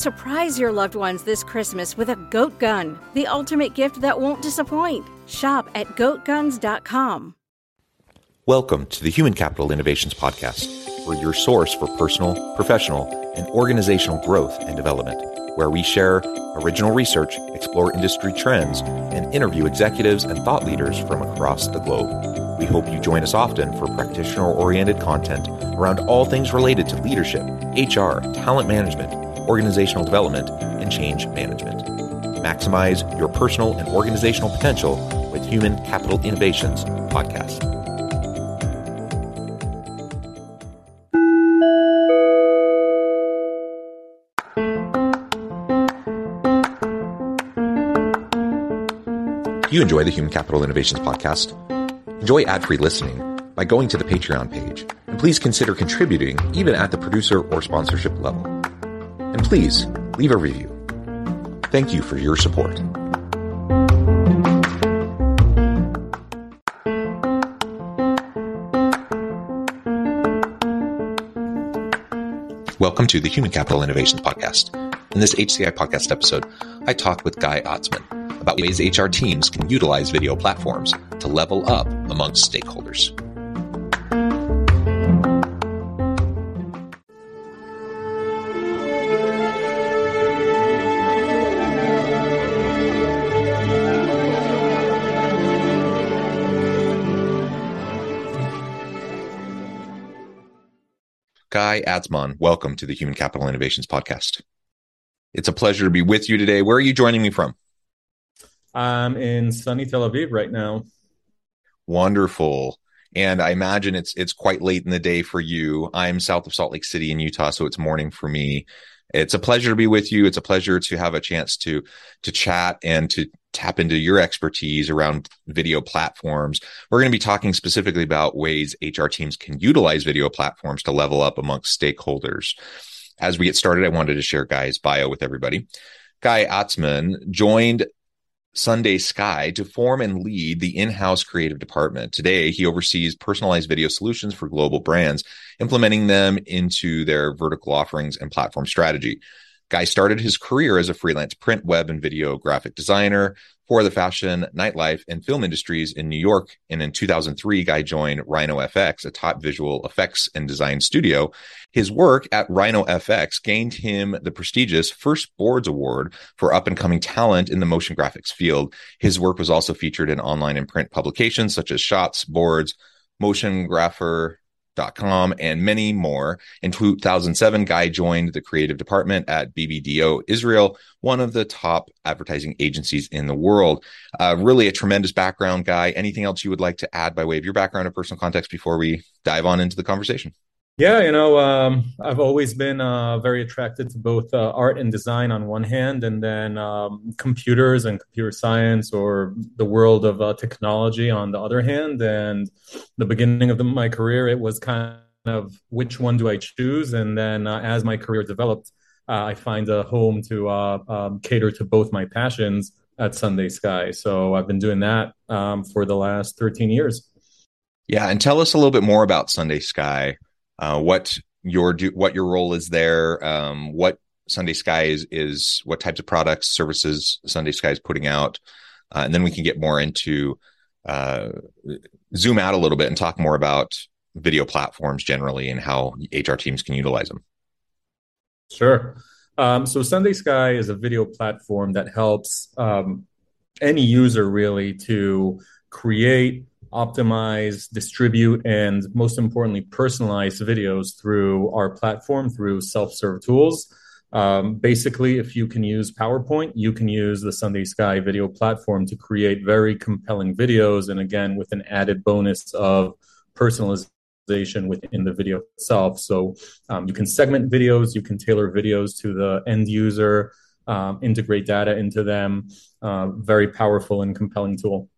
Surprise your loved ones this Christmas with a goat gun, the ultimate gift that won't disappoint. Shop at goatguns.com. Welcome to the Human Capital Innovations Podcast, where your source for personal, professional, and organizational growth and development, where we share original research, explore industry trends, and interview executives and thought leaders from across the globe. We hope you join us often for practitioner oriented content around all things related to leadership, HR, talent management, organizational development, and change management. Maximize your personal and organizational potential with Human Capital Innovations podcast. You enjoy the Human Capital Innovations podcast, enjoy ad free listening by going to the Patreon page, and please consider contributing even at the producer or sponsorship level. And please leave a review. Thank you for your support. Welcome to the Human Capital Innovations Podcast. In this HCI podcast episode, I talk with Guy Atzmon about ways HR teams can utilize video platforms to level up amongst stakeholders. Guy Atzmon, welcome to the Human Capital Innovations Podcast. It's a pleasure to be with you today. Where are you joining me from? I'm in sunny Tel Aviv right now. Wonderful. And I imagine it's it's quite late in the day for you. I'm south of Salt Lake City in Utah, so it's morning for me. It's a pleasure to be with you. It's a pleasure to have a chance to to chat and to tap into your expertise around video platforms. We're going to be talking specifically about ways HR teams can utilize video platforms to level up amongst stakeholders. As we get started, I wanted to share Guy's bio with everybody. Guy Atzmon joined SundaySky to form and lead the in-house creative department. Today, he oversees personalized video solutions for global brands, implementing them into their vertical offerings and platform strategy. Guy started his career as a freelance print, web, and video graphic designer for the fashion, nightlife, and film industries in New York. And in 2003, Guy joined RhinoFX, a top visual effects and design studio. His work at RhinoFX gained him the prestigious First Boards Award for up and coming talent in the motion graphics field. His work was also featured in online and print publications such as Shots, Boards, Motionographer, Com and many more. In 2007, Guy joined the creative department at BBDO Israel, one of the top advertising agencies in the world. Uh, really a tremendous background guy. Anything else you would like to add by way of your background or personal context before we dive on into the conversation? Yeah, you know, um, I've always been uh, very attracted to both uh, art and design on one hand, and then um, computers and computer science or the world of uh, technology on the other hand. And the beginning of the, my career, it was kind of which one do I choose? And then uh, as my career developed, uh, I find a home to uh, um, cater to both my passions at SundaySky. So I've been doing that um, for the last 13 years. Yeah, and tell us a little bit more about SundaySky uh, what your do what your role is there, um, what SundaySky is is what types of products services SundaySky is putting out, uh, and then we can get more into uh, zoom out a little bit and talk more about video platforms generally and how HR teams can utilize them. Sure. Um, so SundaySky is a video platform that helps um, any user really to create optimize, distribute, and most importantly, personalize videos through our platform through self serve tools. Um, basically, if you can use PowerPoint, you can use the SundaySky video platform to create very compelling videos. And again, with an added bonus of personalization within the video itself. So um, you can segment videos, you can tailor videos to the end user. um, integrate data into them. Uh, very powerful and compelling tool.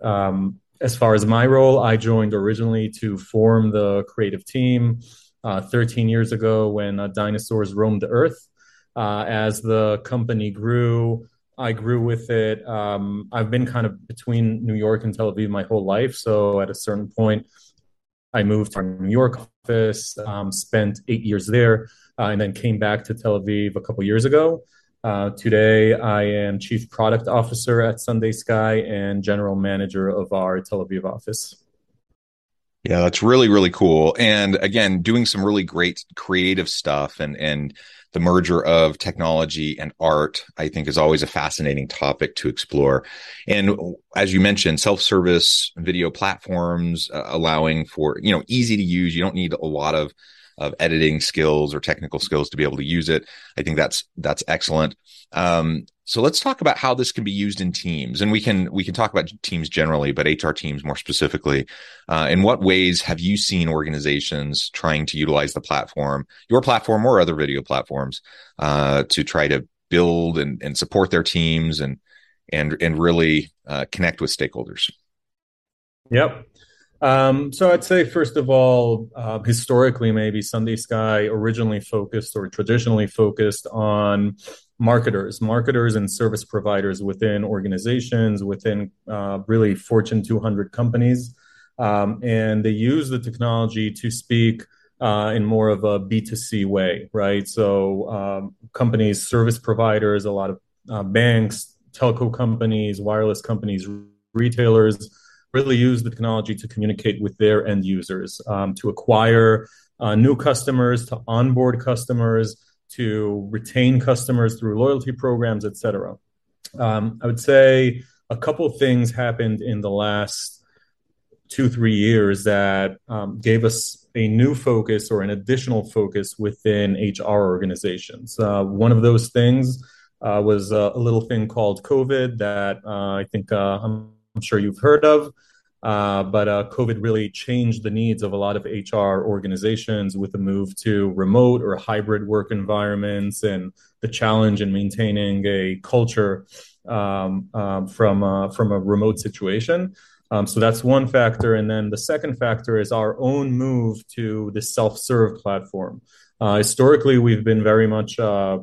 Um, as far as my role, I joined originally to form the creative team uh, 13 years ago when uh, dinosaurs roamed the earth. Uh, as the company grew, I grew with it. Um, I've been kind of between New York and Tel Aviv my whole life. So at a certain point, I moved to New York office, um, spent eight years there, uh, and then came back to Tel Aviv a couple years ago. Uh, today, I am Chief Product Officer at SundaySky and General Manager of our Tel Aviv office. Yeah, that's really really cool. And again, doing some really great creative stuff and and the merger of technology and art, I think is always a fascinating topic to explore. And as you mentioned, self-service video platforms uh, allowing for, you know, easy to use. You don't need a lot of of editing skills or technical skills to be able to use it. I think that's that's excellent. Um, so let's talk about how this can be used in teams, and we can we can talk about teams generally, but HR teams more specifically. Uh, in what ways have you seen organizations trying to utilize the platform, your platform or other video platforms, uh, to try to build and, and support their teams and and and really uh, connect with stakeholders? Yep. Um, so I'd say first of all, uh, historically, maybe SundaySky originally focused or traditionally focused on marketers, marketers and service providers within organizations, within uh, really Fortune 200 companies. Um, and they use the technology to speak uh, in more of a B2C way, right? So um, companies, service providers, a lot of uh, banks, telco companies, wireless companies, retailers really use the technology to communicate with their end users, um, to acquire uh, new customers, to onboard customers, to retain customers through loyalty programs, etc. Um, I would say a couple things happened in the last two, three years that um, gave us a new focus or an additional focus within HR organizations. Uh, one of those things uh, was uh, a little thing called COVID that uh, I think uh, I'm, I'm, sure you've heard of. Uh, but uh, COVID really changed the needs of a lot of HR organizations with the move to remote or hybrid work environments and the challenge in maintaining a culture um, um, from uh, from a remote situation. Um, so that's one factor, and then the second factor is our own move to the self-serve platform. Uh, historically, we've been very much uh,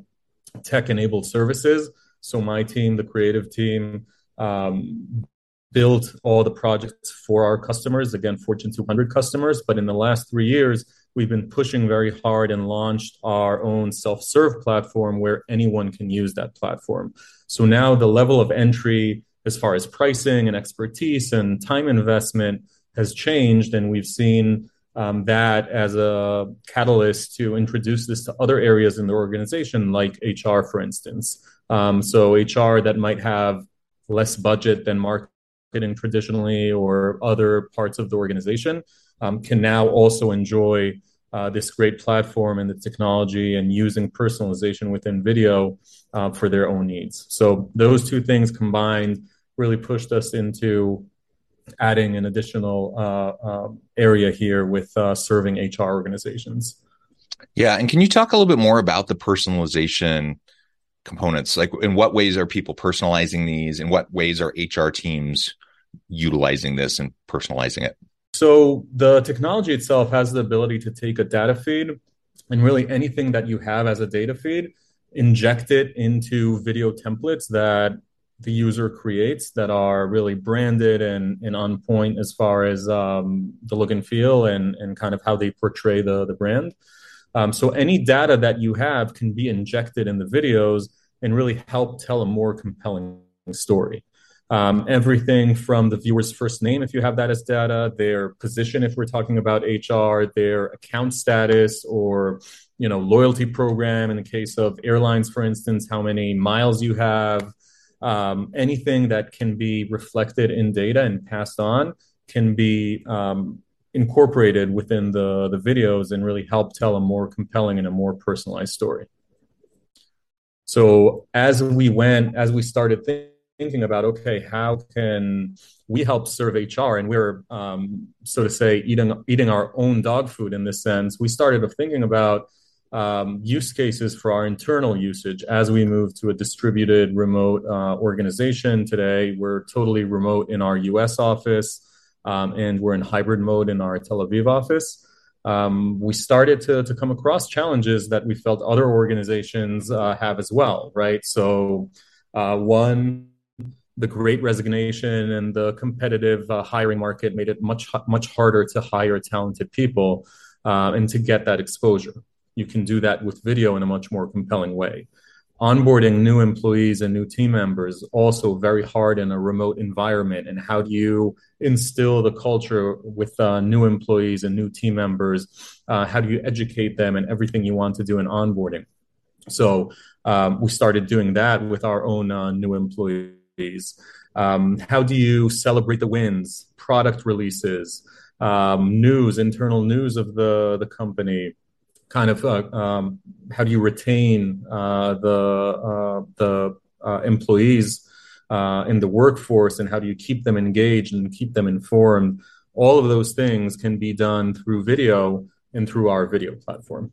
tech-enabled services. So my team, the creative team, um, built all the projects for our customers, again, Fortune 200 customers. But in the last three years, we've been pushing very hard and launched our own self serve platform where anyone can use that platform. So now the level of entry as far as pricing and expertise and time investment has changed. And we've seen um, that as a catalyst to introduce this to other areas in the organization, like HR, for instance. Um, so, HR that might have less budget than marketing traditionally or other parts of the organization um, can now also enjoy uh, this great platform and the technology and using personalization within video uh, for their own needs. So those two things combined really pushed us into adding an additional uh, um, area here with uh, serving HR organizations. Yeah, and can you talk a little bit more about the personalization components? Like, in what ways are people personalizing these? In what ways are HR teams utilizing this and personalizing it? So the technology itself has the ability to take a data feed and really anything that you have as a data feed, inject it into video templates that the user creates that are really branded and, and on point as far as um, the look and feel and, and kind of how they portray the, the brand. Um, so any data that you have can be injected in the videos and really help tell a more compelling story. Um, everything from the viewer's first name, if you have that as data, their position, if we're talking about HR, their account status, or you know loyalty program. In the case of airlines, for instance, how many miles you have, um, anything that can be reflected in data and passed on can be um, incorporated within the the videos and really help tell a more compelling and a more personalized story. So as we went, as we started thinking thinking about okay how can we help serve hr and we're um, so to say eating eating our own dog food in this sense we started of thinking about um, use cases for our internal usage as we move to a distributed remote uh, organization today. We're totally remote in our US office, um, and we're in hybrid mode in our Tel Aviv office. Um, we started to, to come across challenges that we felt other organizations uh, have as well, right? So, uh, one, the great resignation and the competitive uh, hiring market made it much much harder to hire talented people uh, and to get that exposure you can do that with video in a much more compelling way. Onboarding new employees and new team members also very hard in a remote environment. And how do you instill the culture with uh, new employees and new team members? Uh, how do you educate them and everything you want to do in onboarding? So um, we started doing that with our own uh, new employees. Um, how do you celebrate the wins, product releases, um, news, internal news of the the company? kind of uh, um, how do you retain uh, the uh, the uh, employees uh, in the workforce and how do you keep them engaged and keep them informed? All of those things can be done through video and through our video platform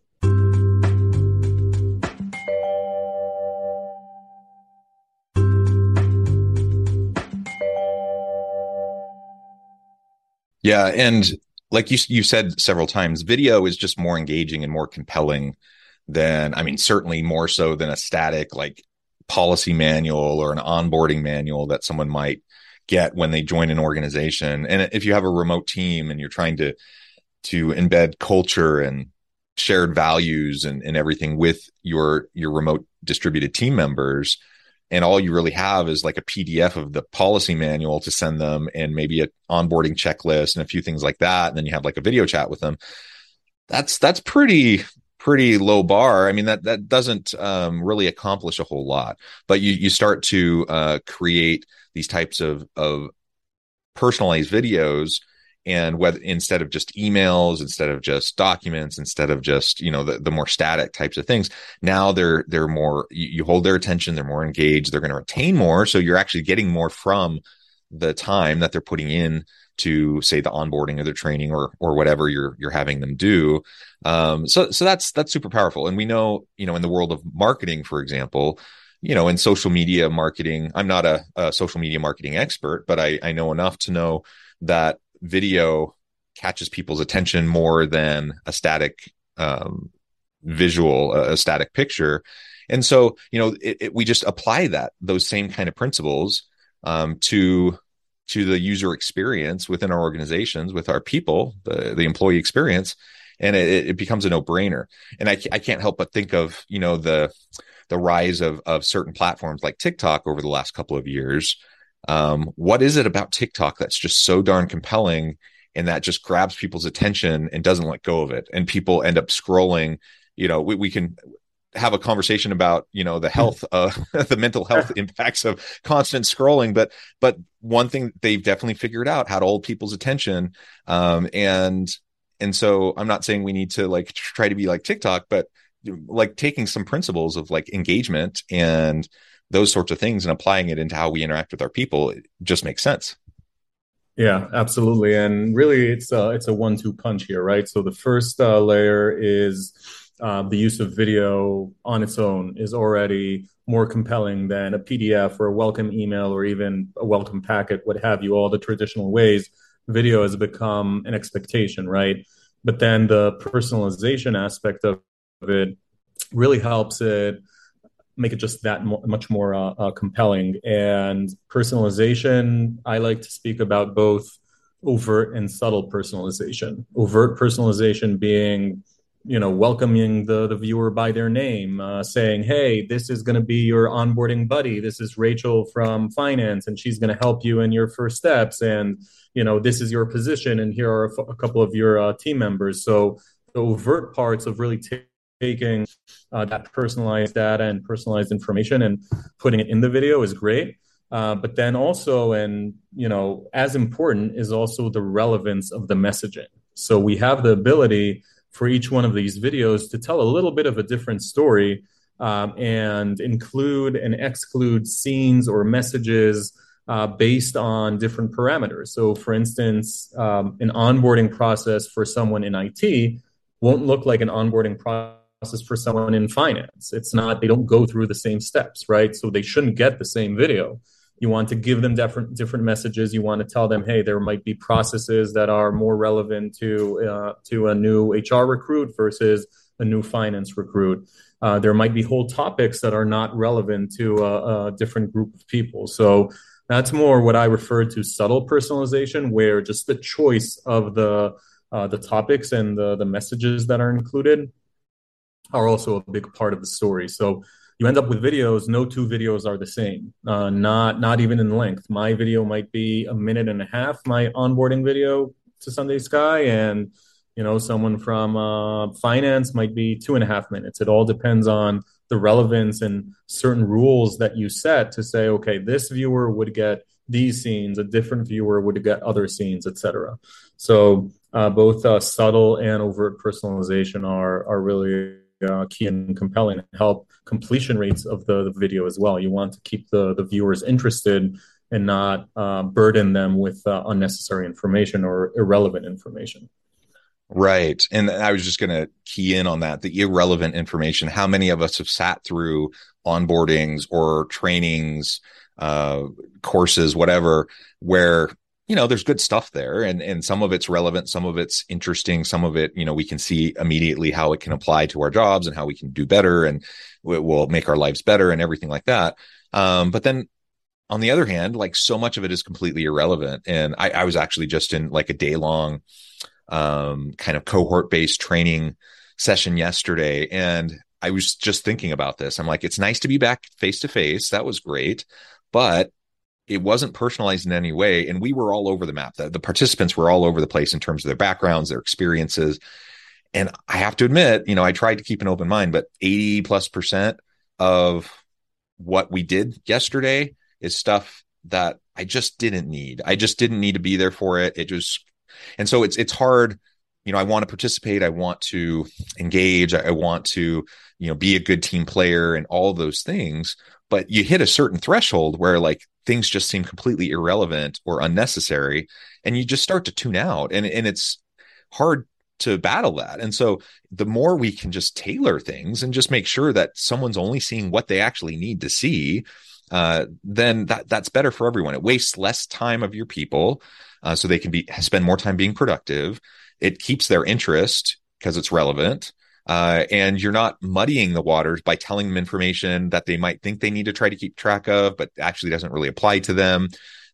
yeah and like you you said several times, video is just more engaging and more compelling than I mean, certainly more so than a static like policy manual or an onboarding manual that someone might get when they join an organization. And if you have a remote team and you're trying to to embed culture and shared values and, and everything with your your remote distributed team members, and all you really have is like a PDF of the policy manual to send them and maybe a onboarding checklist and a few things like that. And then you have like a video chat with them. That's that's pretty pretty low bar. I mean that that doesn't um, really accomplish a whole lot. But you you start to uh, create these types of of personalized videos and whether instead of just emails instead of just documents instead of just you know the, the more static types of things now they're they're more you, you hold their attention they're more engaged they're going to retain more so you're actually getting more from the time that they're putting in to say the onboarding or the training or or whatever you're you're having them do. Um so so that's that's super powerful. And we know you know in the world of marketing for example you know in social media marketing i'm not a, a social media marketing expert but i i know enough to know that video catches people's attention more than a static um, visual, a, static picture. And so, you know, it, it, we just apply that those same kind of principles um, to to the user experience within our organizations, with our people, the the employee experience, and it, it becomes a no brainer. And I, I can't help but think of you know the the rise of of certain platforms like TikTok over the last couple of years, um, what is it about TikTok that's just so darn compelling and that just grabs people's attention and doesn't let go of it? And people end up scrolling. You know, we, we can have a conversation about you know the hmm. health uh the mental health impacts of constant scrolling but but one thing they've definitely figured out how to hold people's attention um and and so i'm not saying we need to like try to be like tiktok but like taking some principles of like engagement and those sorts of things and applying it into how we interact with our people it just makes sense. Yeah absolutely. And really it's a, it's a one-two punch here right? So the first uh, layer is uh, the use of video on its own is already more compelling than a pdf or a welcome email or even a welcome packet what have you. All the traditional ways video has become an expectation right? But then the personalization aspect of it really helps it make it just that mo- much more uh, uh, compelling. And personalization, I like to speak about both overt and subtle personalization. Overt personalization being you know welcoming the the viewer by their name uh, saying hey this is going to be your onboarding buddy this is rachel from finance and she's going to help you in your first steps and you know this is your position and here are a, f- a couple of your uh, team members so the overt parts of really t- taking uh, that personalized data and personalized information and putting it in the video is great. Uh, but then also, and you know, as important is also the relevance of the messaging. So we have the ability for each one of these videos to tell a little bit of a different story um, and include and exclude scenes or messages uh, based on different parameters. So, for instance, um, an onboarding process for someone in IT won't look like an onboarding process process for someone in finance. It's not, they don't go through the same steps, right? So they shouldn't get the same video. You want to give them different different messages. You want to tell them, hey, there might be processes that are more relevant to uh, to a new HR recruit versus a new finance recruit. Uh, there might be whole topics that are not relevant to a, a different group of people. So that's more what I refer to subtle personalization, where just the choice of the uh, the topics and the the messages that are included are also a big part of the story. So you end up with videos. No two videos are the same. Uh, not not even in length. My video might be a minute and a half. My onboarding video to SundaySky, and you know someone from uh, finance might be two and a half minutes. It all depends on the relevance and certain rules that you set to say, okay, this viewer would get these scenes, a different viewer would get other scenes, etc. So uh, both uh, subtle and overt personalization are are really uh, key and compelling help completion rates of the, the, video as well. You want to keep the, the viewers interested and not uh, burden them with uh, unnecessary information or irrelevant information. Right. And I was just going to key in on that the irrelevant information. How many of us have sat through onboardings or trainings, uh, courses, whatever, where you know there's good stuff there and and some of it's relevant some of it's interesting some of it you know we can see immediately how it can apply to our jobs and how we can do better and it will make our lives better and everything like that. Um, but then on the other hand like so much of it is completely irrelevant and i, I was actually just in like a day long um, kind of cohort based training session yesterday and i was just thinking about this. I'm like it's nice to be back face to face. That was great. But it wasn't personalized in any way and we were all over the map. The, the, participants were all over the place in terms of their backgrounds their experiences. And i have to admit you know i tried to keep an open mind but 80 plus percent of what we did yesterday is stuff that i just didn't need. I just didn't need to be there for it. It just and so it's it's hard you know i want to participate i want to engage i want to you know be a good team player and all those things but you hit a certain threshold where like things just seem completely irrelevant or unnecessary and you just start to tune out and and it's hard to battle that. And so the more we can just tailor things and just make sure that someone's only seeing what they actually need to see uh, then that that's better for everyone. It wastes less time of your people uh, so they can be spend more time being productive. It keeps their interest because it's relevant uh, and you're not muddying the waters by telling them information that they might think they need to try to keep track of, but actually doesn't really apply to them.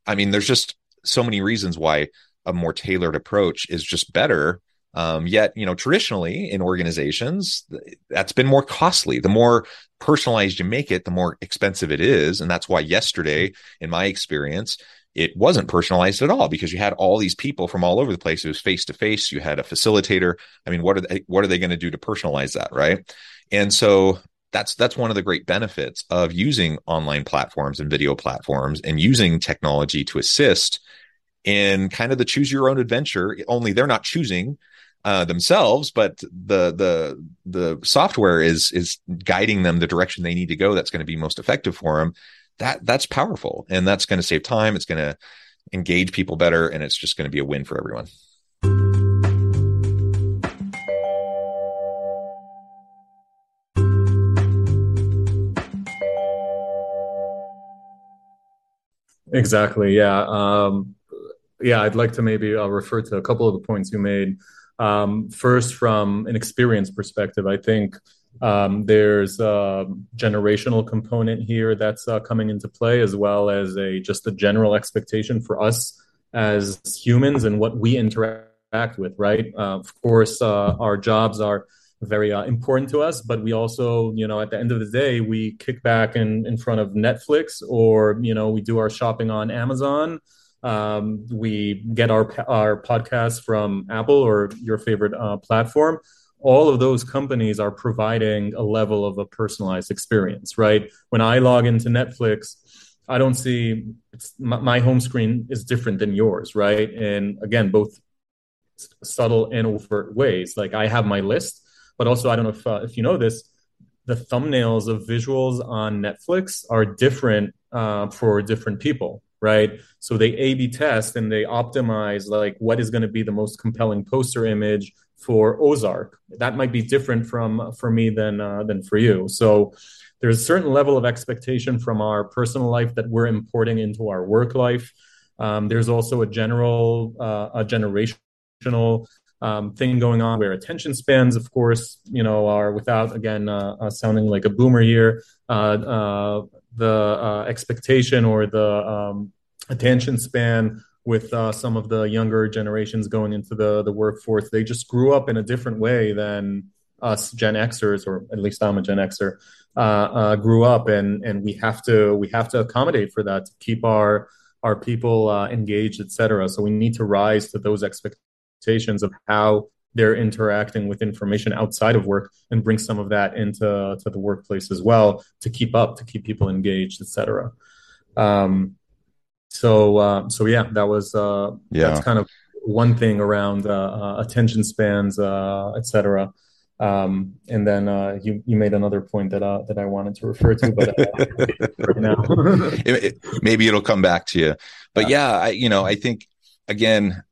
I mean, there's just so many reasons why a more tailored approach is just better. Um, yet, you know, traditionally in organizations, that's been more costly. The more personalized you make it, the more expensive it is. And that's why yesterday, in my experience, it wasn't personalized at all because you had all these people from all over the place. It was face to face. You had a facilitator. I mean, what are they, what are they going to do to personalize that, right? And so that's that's one of the great benefits of using online platforms and video platforms and using technology to assist in kind of the choose your own adventure. Only they're not choosing uh, themselves, but the the the software is is guiding them the direction they need to go. That's going to be most effective for them that that's powerful and that's going to save time it's going to engage people better and it's just going to be a win for everyone. Exactly yeah um, yeah i'd like to maybe uh, refer to a couple of the points you made. Um, first from an experience perspective i think um, there's a generational component here that's uh, coming into play, as well as a just a general expectation for us as humans and what we interact with. Right? Uh, of course, uh, our jobs are very uh, important to us, but we also, you know, at the end of the day, we kick back in in front of Netflix, or you know, we do our shopping on Amazon. Um, we get our our podcasts from Apple or your favorite uh, platform all of those companies are providing a level of a personalized experience, right? When I log into Netflix, I don't see my, my, home screen is different than yours, right? And again, both subtle and overt ways. Like I have my list, but also I don't know if uh, if you know this, the thumbnails of visuals on Netflix are different uh, for different people, right? So they A/B test and they optimize like what is going to be the most compelling poster image for Ozark. That might be different from for me than uh, than for you. So there's a certain level of expectation from our personal life that we're importing into our work life. Um, there's also a general uh, a generational um, thing going on where attention spans, of course, you know, are without again uh, uh, sounding like a boomer here. Uh, uh, the expectation or the um, attention span with uh, some of the younger generations going into the the workforce, they just grew up in a different way than us Gen Xers, or at least I'm a Gen Xer, uh, uh, grew up, and and we have to we have to accommodate for that to keep our our people engaged, et cetera. So we need to rise to those expectations expectations of how they're interacting with information outside of work and bring some of that into to the workplace as well to keep up to keep people engaged etc um, so uh, so yeah that was uh, yeah that's kind of one thing around uh, uh attention spans uh, etc um, and then uh, you you made another point that uh, that I wanted to refer to, but uh, now it, it, maybe it'll come back to you. But yeah, yeah I, you know, I think again,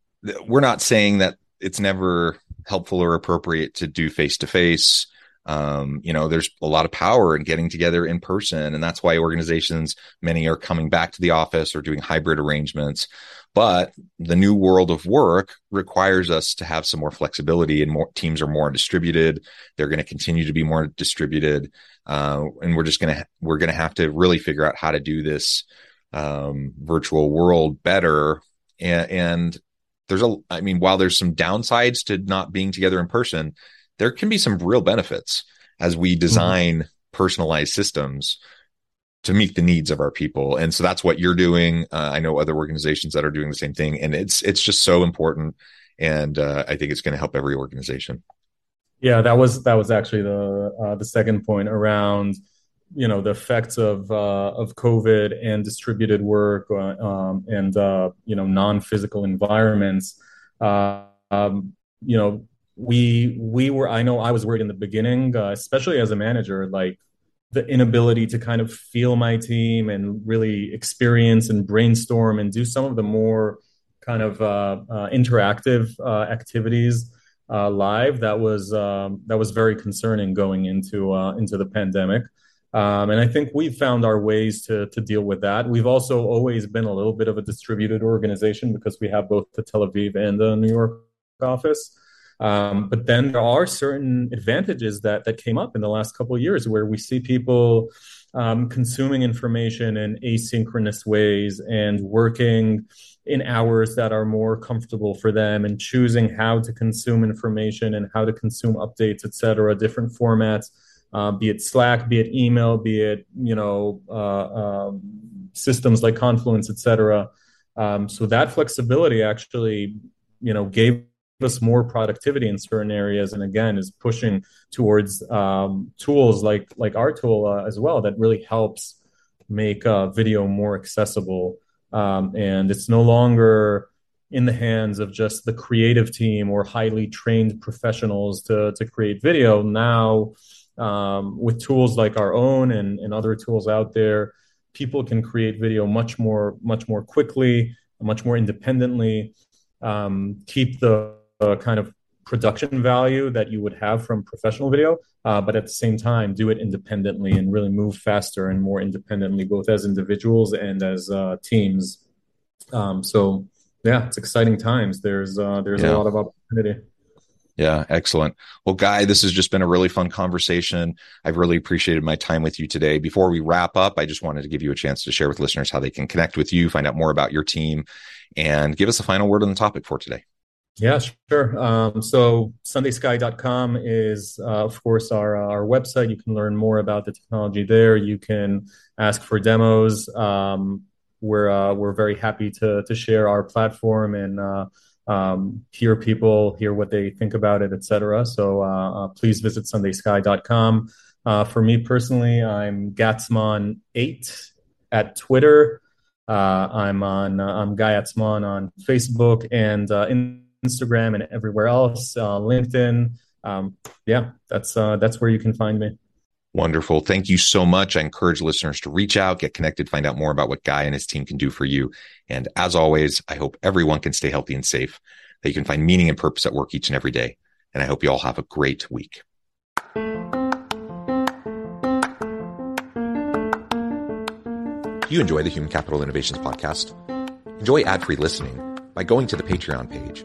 we're not saying that it's never helpful or appropriate to do face to face. You know, there's a lot of power in getting together in person. And that's why organizations, many are coming back to the office or doing hybrid arrangements. But the new world of work requires us to have some more flexibility and more teams are more distributed. They're going to continue to be more distributed. Uh, and we're just going to, we're going to have to really figure out how to do this um, virtual world better. And, and there's a i mean while there's some downsides to not being together in person there can be some real benefits as we mm-hmm. design mm-hmm. personalized systems to meet the needs of our people and so that's what you're doing uh, i know other organizations that are doing the same thing and it's it's just so important and uh, i think it's going to help every organization yeah that was that was actually the uh, the second point around you know the effects of uh, of COVID and distributed work uh, um, and uh, you know non physical environments. Um, you know, we we were. I know I was worried in the beginning, uh, especially as a manager, like the inability to kind of feel my team and really experience and brainstorm and do some of the more kind of uh, interactive activities. live that was um, that was very concerning going into into the pandemic. Um, and I think we've found our ways to, to deal with that. We've also always been a little bit of a distributed organization because we have both the Tel Aviv and the New York office. Um, but then there are certain advantages that that came up in the last couple of years where we see people um, consuming information in asynchronous ways and working in hours that are more comfortable for them and choosing how to consume information and how to consume updates, et cetera, different formats uh, be it Slack, be it email, be it you know uh, um, systems like Confluence, etc. Um, so that flexibility actually, you know, gave us more productivity in certain areas, and again, is pushing towards um, tools like like our tool uh, as well that really helps make uh, video more accessible. Um, and it's no longer in the hands of just the creative team or highly trained professionals to to create video. Now um, with tools like our own and, and other tools out there, people can create video much more much more quickly, much more independently. Um, keep the uh, kind of production value that you would have from professional video, uh, but at the same time, do it independently and really move faster and more independently, both as individuals and as uh, teams. Um, so, yeah, it's exciting times. There's uh, there's yeah. a lot of opportunity. Yeah, excellent. Well, Guy, this has just been a really fun conversation. I've really appreciated my time with you today. Before we wrap up, I just wanted to give you a chance to share with listeners how they can connect with you, find out more about your team, and give us a final word on the topic for today. Yeah, sure. Um, so sundaysky.com is, uh, of course, our, our website. You can learn more about the technology there. You can ask for demos. Um, we're, uh, we're very happy to, to share our platform and uh, um, hear people, hear what they think about it, etc. So uh, uh, please visit sundaysky.com. Uh, for me personally, I'm Gatsmon8 at Twitter. Uh, I'm on uh, I'm Guy on Facebook and uh, Instagram and everywhere else, LinkedIn. Um, yeah, that's that's where you can find me. Wonderful. Thank you so much. I encourage listeners to reach out, get connected, find out more about what Guy and his team can do for you. And as always, I hope everyone can stay healthy and safe, that you can find meaning and purpose at work each and every day. And I hope you all have a great week. Do you enjoy the Human Capital Innovations podcast? Enjoy ad free listening by going to the Patreon page.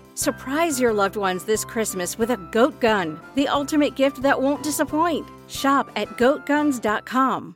Surprise your loved ones this Christmas with a goat gun, the ultimate gift that won't disappoint. Shop at goatguns.com.